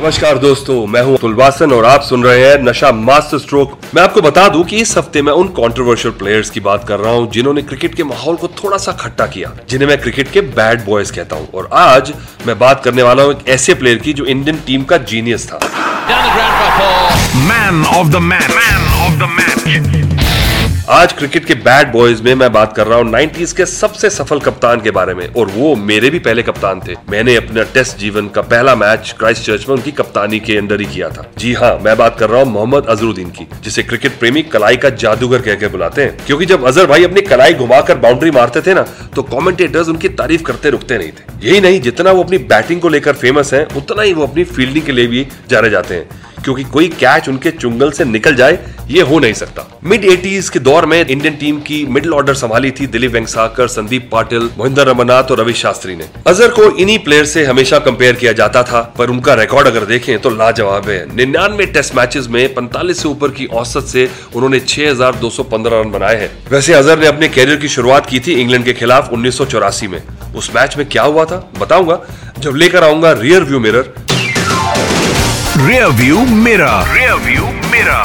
नमस्कार दोस्तों मैं हूँ तुलवासन और आप सुन रहे हैं नशा मास्टर स्ट्रोक। मैं आपको बता दूँ कि इस हफ़्ते मैं उन कंट्रोवर्शियल प्लेयर्स की बात कर रहा हूँ जिन्होंने क्रिकेट के माहौल को थोड़ा सा खट्टा किया जिन्हें मैं क्रिकेट के बैड बॉयज़ कहता हूँ। और आज मैं बात करने वाला हूँ एक ऐसे प्लेयर की जो इंडियन टीम का जीनियस था। Man of the man man of the match आज क्रिकेट के बैड बॉयज़ में मैं बात कर रहा हूँ 90s के सबसे सफल कप्तान के बारे में, और वो मेरे भी पहले कप्तान थे। मैंने अपना टेस्ट जीवन का पहला मैच क्राइस्ट चर्च में उनकी कप्तानी के अंडर ही किया था। जी हाँ मैं बात कर रहा हूँ मोहम्मद अजरुद्दीन की, जिसे क्रिकेट प्रेमी कलाई का जादूगर कह के बुलाते हैं। क्योंकि जब अजहर भाई अपनी कलाई घुमाकर बाउंड्री मारते थे ना तो कमेंटेटर्स उनकी तारीफ़ करते रुकते नहीं थे। यही नहीं, जितना वो अपनी बैटिंग को लेकर फ़ेमस है, उतना ही वो अपनी फील्डिंग के लिए भी जाने जाते हैं। क्योंकि कोई कैच उनके चुंगल से निकल जाए ये हो नहीं सकता। मिड एटीज के दौर में इंडियन टीम की मिडिल ऑर्डर संभाली थी दिलीप वेंगसाकर संदीप पाटिल मोहिंदर रमनाथ और रवि शास्त्री ने। अजहर को इन्हीं प्लेयर से हमेशा कंपेयर किया जाता था पर उनका रिकॉर्ड अगर देखें तो लाजवाब है। निन्यानवे टेस्ट मैचेस में पैंतालीस से ऊपर की औसत से उन्होंने 6,215 रन बनाए हैं। वैसे अजहर ने अपने कैरियर की शुरुआत की थी इंग्लैंड के खिलाफ उन्नीस सौ चौरासी में। उस मैच में क्या हुआ था बताऊँगा। जब लेकर आऊँगा rear view mirror rear view मेरा रियर व्यू मेरा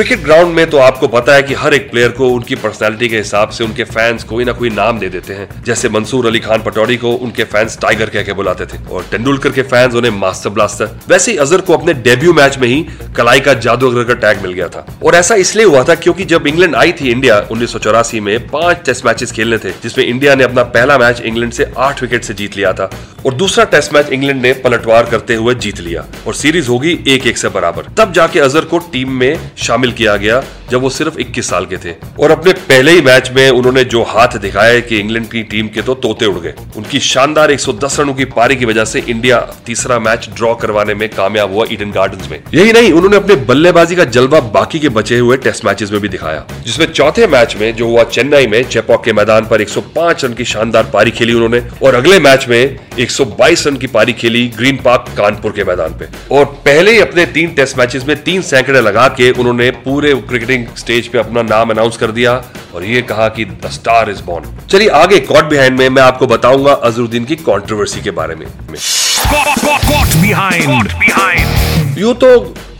क्रिकेट ग्राउंड में तो आपको पता है कि हर एक प्लेयर को उनकी पर्सनैलिटी के हिसाब से उनके फैंस कोई ना कोई नाम दे देते हैं। जैसे मंसूर अली खान पटौड़ी को उनके फैंस टाइगर कह के बुलाते थे और तेंदुलकर के फैंस उन्हें मास्टर ब्लास्टर। वैसे ही अजहर को अपने डेब्यू मैच में ही कलाई का जादूगर का टैग मिल गया था। और ऐसा इसलिए हुआ था क्योंकि जब इंग्लैंड आई थी इंडिया उन्नीस सौ चौरासी में पाँच टेस्ट मैचेस खेलने थे, जिसमें इंडिया ने अपना पहला मैच इंग्लैंड से आठ विकेट से जीत लिया था और दूसरा टेस्ट मैच इंग्लैंड ने पलटवार करते हुए जीत लिया। और सीरीज़ होगी एक एक से बराबर। तब जाके अजहर को टीम में शामिल किया गया जब वो सिर्फ़ 21 साल के थे। और अपने पहले ही मैच में उन्होंने जो हाथ दिखाए कि इंग्लैंड की टीम के तो तोते उड़ गए। उनकी शानदार 110 रनों की पारी की वजह से इंडिया तीसरा मैच ड्रॉ करवाने में कामयाब हुआ ईडन गार्डन्स में। यही नहीं, उन्होंने अपने बल्लेबाजी का जलवा बाकी के बचे हुए टेस्ट मैचेस में भी दिखाया, जिसमें चौथे मैच में, जो हुआ चेन्नई में, चेपॉक के मैदान पर 105 रन की शानदार पारी खेली उन्होंने, और अगले मैच में 122 रन की पारी खेली ग्रीन पार्क कानपुर के मैदान पे। और पहले ही अपने तीन टेस्ट मैचेस में तीन सैकड़े लगा के उन्होंने पूरे क्रिकेटिंग स्टेज पे अपना नाम अनाउंस कर दिया और ये कहा कि द स्टार इज़ बॉर्न चलिए आगे कॉट बिहाइंड में मैं आपको बताऊँगा अजरुद्दीन की कॉन्ट्रोवर्सी के बारे में। कॉट बिहाइंड यूँ तो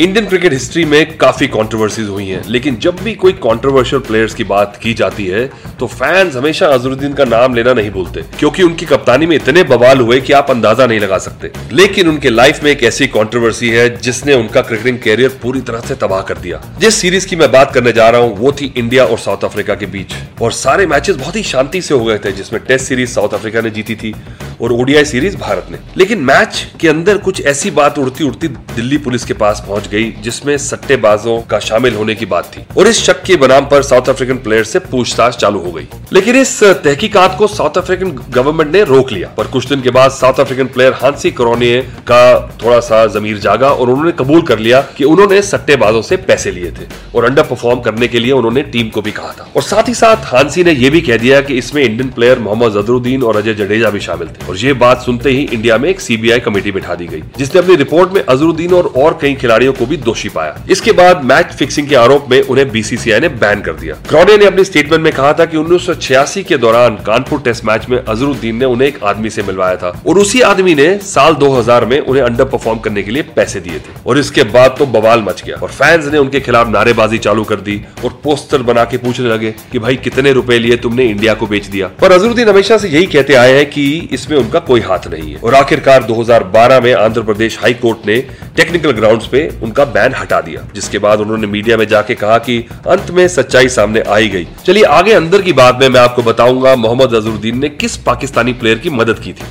इंडियन क्रिकेट हिस्ट्री में काफ़ी कंट्रोवर्सीज हुई हैं, लेकिन जब भी कोई कंट्रोवर्शियल प्लेयर्स की बात की जाती है तो फैंस हमेशा अजरुद्दीन का नाम लेना नहीं भूलते, क्योंकि उनकी कप्तानी में इतने बवाल हुए कि आप अंदाज़ा नहीं लगा सकते। लेकिन उनके लाइफ में एक ऐसी कंट्रोवर्सी है, जिसने उनका क्रिकेटिंग कैरियर पूरी तरह से तबाह कर दिया। जिस सीरीज़ की मैं बात करने जा रहा हूँ, वो थी इंडिया और साउथ अफ्रीका के बीच। और सारे मैचेस बहुत ही शांति से हो गए थे, जिसमें टेस्ट सीरीज़ साउथ अफ्रीका ने जीती थी। और ओडीआई सीरीज़ भारत ने लेकिन मैच के अंदर कुछ ऐसी बात उड़ती उड़ती दिल्ली पुलिस के पास पहुँच गई, जिसमें सट्टेबाजों का शामिल होने की बात थी। और इस शक के बनाम पर साउथ अफ्रीकन प्लेयर से पूछताछ चालू हो गई। लेकिन इस तहकीकात को साउथ अफ्रीकन गवर्नमेंट ने रोक लिया। पर कुछ दिन के बाद South African player Hansie Cronje का थोड़ा सा जमीर जागा और उन्होंने कबूल कर लिया कि उन्होंने सट्टेबाजों से पैसे लिए थे और अंडर परफॉर्म करने के लिए उन्होंने टीम को भी कहा था। और साथ ही साथ हांसी ने यह भी कह दिया कि इसमें इंडियन प्लेयर मोहम्मद जदरुद्दीन और अजय जडेजा भी शामिल थे। और ये बात सुनते ही इंडिया में एक सीबीआई कमेटी बिठा दी गई जिसने अपनी रिपोर्ट में अजरुद्दीन और, और कई खिलाड़ियों को भी दोषी पाया। इसके बाद मैच फिक्सिंग के आरोप में उन्हें बीसीसीआई ने बैन कर दिया। क्रॉने ने अपनी स्टेटमेंट में कहा था कि उन्नीस के दौरान कानपुर टेस्ट मैच में अजरुद्दीन ने उन्हें एक आदमी से मिलवाया था और उसी आदमी ने साल 2000 में उन्हें अंडर परफॉर्म करने के लिए पैसे दिए थे। और इसके बाद तो बवाल मच गया और फैंस ने उनके खिलाफ नारेबाजी चालू कर दी और पोस्टर बना के पूछने लगे कि भाई कितने रुपए लिए तुमने इंडिया को बेच दिया। पर अजरुद्दीन हमेशा से यही कहते आए हैं कि इसमें उनका कोई हाथ नहीं है। और आखिरकार 2012 में आंध्र प्रदेश हाई कोर्ट ने टेक्निकल ग्राउंड्स पे उनका बैन हटा दिया, जिसके बाद उन्होंने मीडिया में जाके कहा कि अंत में सच्चाई सामने आई गई। चलिए आगे अंदर की बात में मैं आपको बताऊँगा मोहम्मद अजरुद्दीन ने किस पाकिस्तानी प्लेयर की मदद की थी।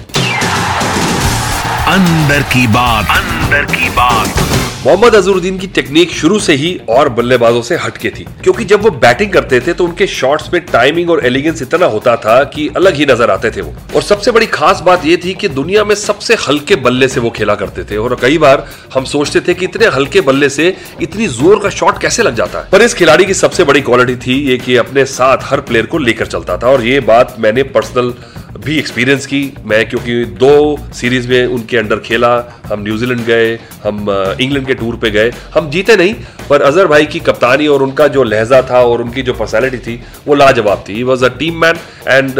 अंदर की बात, अंदर की बात। मोहम्मद अजहरुद्दीन की टेक्निक शुरू से ही और बल्लेबाजों से हटके थी। क्योंकि जब वो बैटिंग करते थे तो उनके शॉट्स में टाइमिंग और एलिगेंस इतना होता था कि अलग ही नज़र आते थे वो। और सबसे बड़ी खास बात ये थी कि दुनिया में सबसे हल्के बल्ले से वो खेला करते थे। और कई बार हम सोचते थे कि इतने हल्के बल्ले से इतनी ज़ोर का शॉट कैसे लग जाता। है पर इस खिलाड़ी की सबसे बड़ी क्वालिटी थी ये कि अपने साथ हर प्लेयर को लेकर चलता था। और ये बात मैंने पर्सनल भी एक्सपीरियंस की। मैं क्योंकि दो सीरीज़ में उनके अंडर खेला, हम न्यूजीलैंड गए, हम इंग्लैंड के टूर पे गए। हम जीते नहीं, पर अजहर भाई की कप्तानी और उनका जो लहजा था और उनकी जो पर्सनैलिटी थी, वो लाजवाब थी। Was a team man and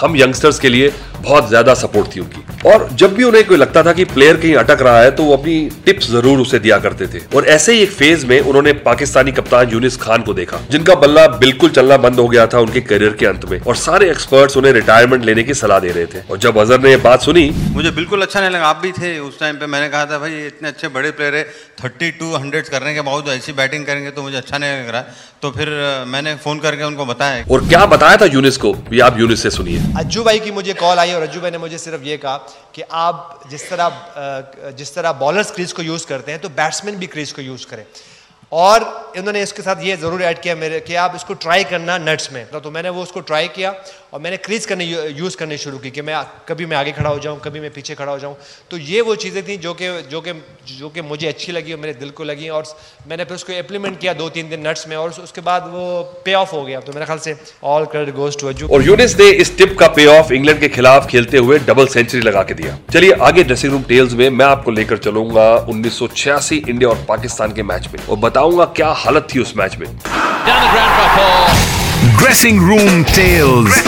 हम यंगस्टर्स के लिए बहुत ज़्यादा सपोर्ट थी उनकी। और जब भी उन्हें कोई लगता था कि प्लेयर कहीं अटक रहा है तो वो अपनी टिप्स ज़रूर उसे दिया करते थे। और ऐसे ही एक फ़ेज़ में उन्होंने पाकिस्तानी कप्तान यूनिस खान को देखा जिनका बल्ला बिल्कुल चलना बंद हो गया था उनके करियर के अंत में। और सारे एक्सपर्ट्स उन्हें रिटायरमेंट लेने की सलाह दे रहे थे। और जब अजहर ने बात सुनी मुझे बिल्कुल अच्छा नहीं लगा। आप भी थे उस टाइम पे। मैंने कहा था भाई इतने अच्छे बड़े प्लेयर है। थर्टी टू हंड्रेड करने के बावजूद ऐसी बैटिंग करेंगे तो मुझे अच्छा नहीं लग रहा। तो फिर मैंने फ़ोन करके उनको बताया। और क्या बताया था यूनिस को? ये आप यूनिस से सुनिए। अज्जू भाई की मुझे कॉल आई और रज्जू भाई ने मुझे सिर्फ़ ये कहा कि आप जिस तरह जिस तरह बॉलर्स क्रीज को यूज़ करते हैं तो बैट्समैन भी क्रीज को यूज़ करें। और इन्होंने इसके साथ ये ज़रूर ऐड किया मेरे कि आप इसको ट्राई करना नट्स में। तो, तो मैंने वो उसको ट्राई किया और मैंने क्रीज करने यूज़ करने शुरू की कि मैं कभी मैं आगे खड़ा हो जाऊँ कभी मैं पीछे खड़ा हो जाऊँ। तो ये वो चीज़ें थी जो कि जो कि जो कि मुझे अच्छी लगी और मेरे दिल को लगी और मैंने फिर उसको इम्प्लीमेंट किया दो तीन दिन नट्स में और उसके बाद वो पे ऑफ़ हो गया। तो मेरे ख्याल से ऑल क्रेडिट गोज टू अजू और यूनिस ने इस टिप का पे ऑफ़ इंग्लैंड के खिलाफ खेलते हुए डबल सेंचुरी लगा के दिया। चलिए आगे ड्रेसिंग रूम टेल्स में मैं आपको लेकर चलूँगा उन्नीस सौ छियासी इंडिया और पाकिस्तान के मैच में और बताऊँगा क्या हालत थी उस मैच में। ड्रेसिंग रूम टेल्स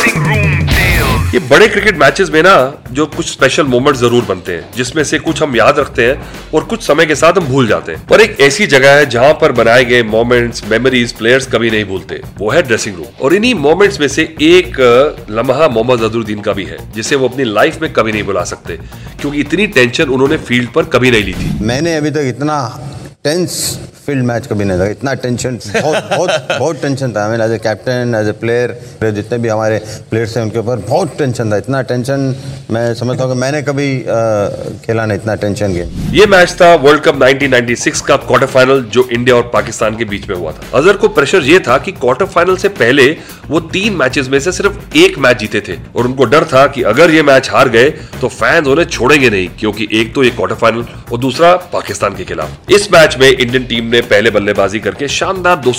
ये बड़े क्रिकेट मैचेस में ना जो कुछ स्पेशल मोमेंट ज़रूर बनते हैं जिसमें से कुछ हम याद रखते हैं और कुछ समय के साथ हम भूल जाते हैं। और एक ऐसी जगह है जहाँ पर बनाए गए मोमेंट्स मेमोरीज प्लेयर्स कभी नहीं भूलते। वो है ड्रेसिंग रूम और इन्हीं मोमेंट्स में से एक लम्हा मोहम्मद अजरुद्दीन का भी है जिसे वो अपनी लाइफ में कभी नहीं बुला सकते क्योंकि इतनी टेंशन उन्होंने फ़ील्ड पर कभी नहीं ली थी। मैंने अभी तक इतना टेंस फ़ील्ड मैच कभी नहीं था इतना टेंशन बहुत बहुत बहुत टेंशन था। हमें as a captain as a player जितने भी हमारे प्लेयर्स हैं उनके ऊपर बहुत टेंशन था। इतना टेंशन मैं समझता हूँ कि मैंने कभी आ, खेला नहीं इतना टेंशन गेम। ये मैच था वर्ल्ड कप 1996 का क्वार्टर फाइनल जो इंडिया और पाकिस्तान के बीच में हुआ था। अजहर को प्रेशर ये था कि क्वार्टर फाइनल से पहले वो तीन मैचेस में से सिर्फ़ एक मैच जीते थे। और उनको डर था कि अगर ये मैच हार गए तो फैंस उन्हें छोड़ेंगे नहीं क्योंकि एक तो ये क्वार्टर फाइनल और दूसरा पाकिस्तान के खिलाफ। इस मैच में इंडियन टीम ने पहले बल्लेबाजी करके शानदार दो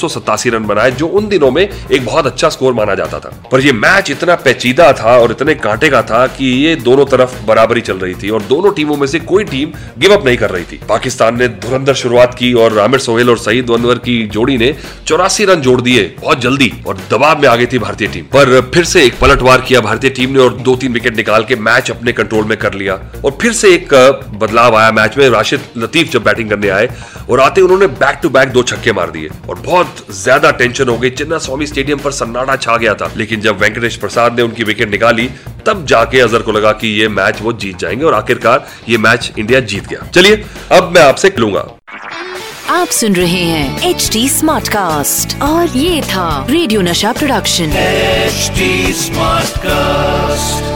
रन बनाए, जो उन दिनों में एक बहुत अच्छा स्कोर माना जाता था। पर यह मैच इतना पेचीदा था और इतने कांटे का था कि ये दोनों तरफ़ बराबरी चल रही थी और दोनों टीमों में से कोई टीम गिव अप नहीं कर रही थी। पाकिस्तान ने धुरंधर शुरुआत की और आमिर सोहेल और सईद वनवर की जोड़ी ने चौरासी रन जोड़ दिए, बहुत जल्दी और दबाव में आ गई थी भारतीय टीम। पर फिर से एक पलटवार किया भारतीय टीम ने और दो तीन विकेट निकाल के मैच अपने कंट्रोल में कर लिया। और फिर से एक बदलाव आया मैच में। राशिद लतीफ जब बैटिंग करने आए और आते उन्होंने बैक टू बैक दो छक्के मार दिए। और बहुत ज़्यादा टेंशन हो गई। चिन्ना स्वामी स्टेडियम पर सन्नाटा छा गया था। लेकिन जब वेंकटेश प्रसाद ने उनकी विकेट निकाली तब जाके अजहर को लगा कि ये मैच वो जीत जाएँगे और आखिरकार ये मैच इंडिया जीत गया। चलिए अब मैं आपसे लूँगा आप सुन रहे हैं एच डी स्मार्ट कास्ट और ये था रेडियो नशा प्रोडक्शन एचडी स्मार्ट कास्ट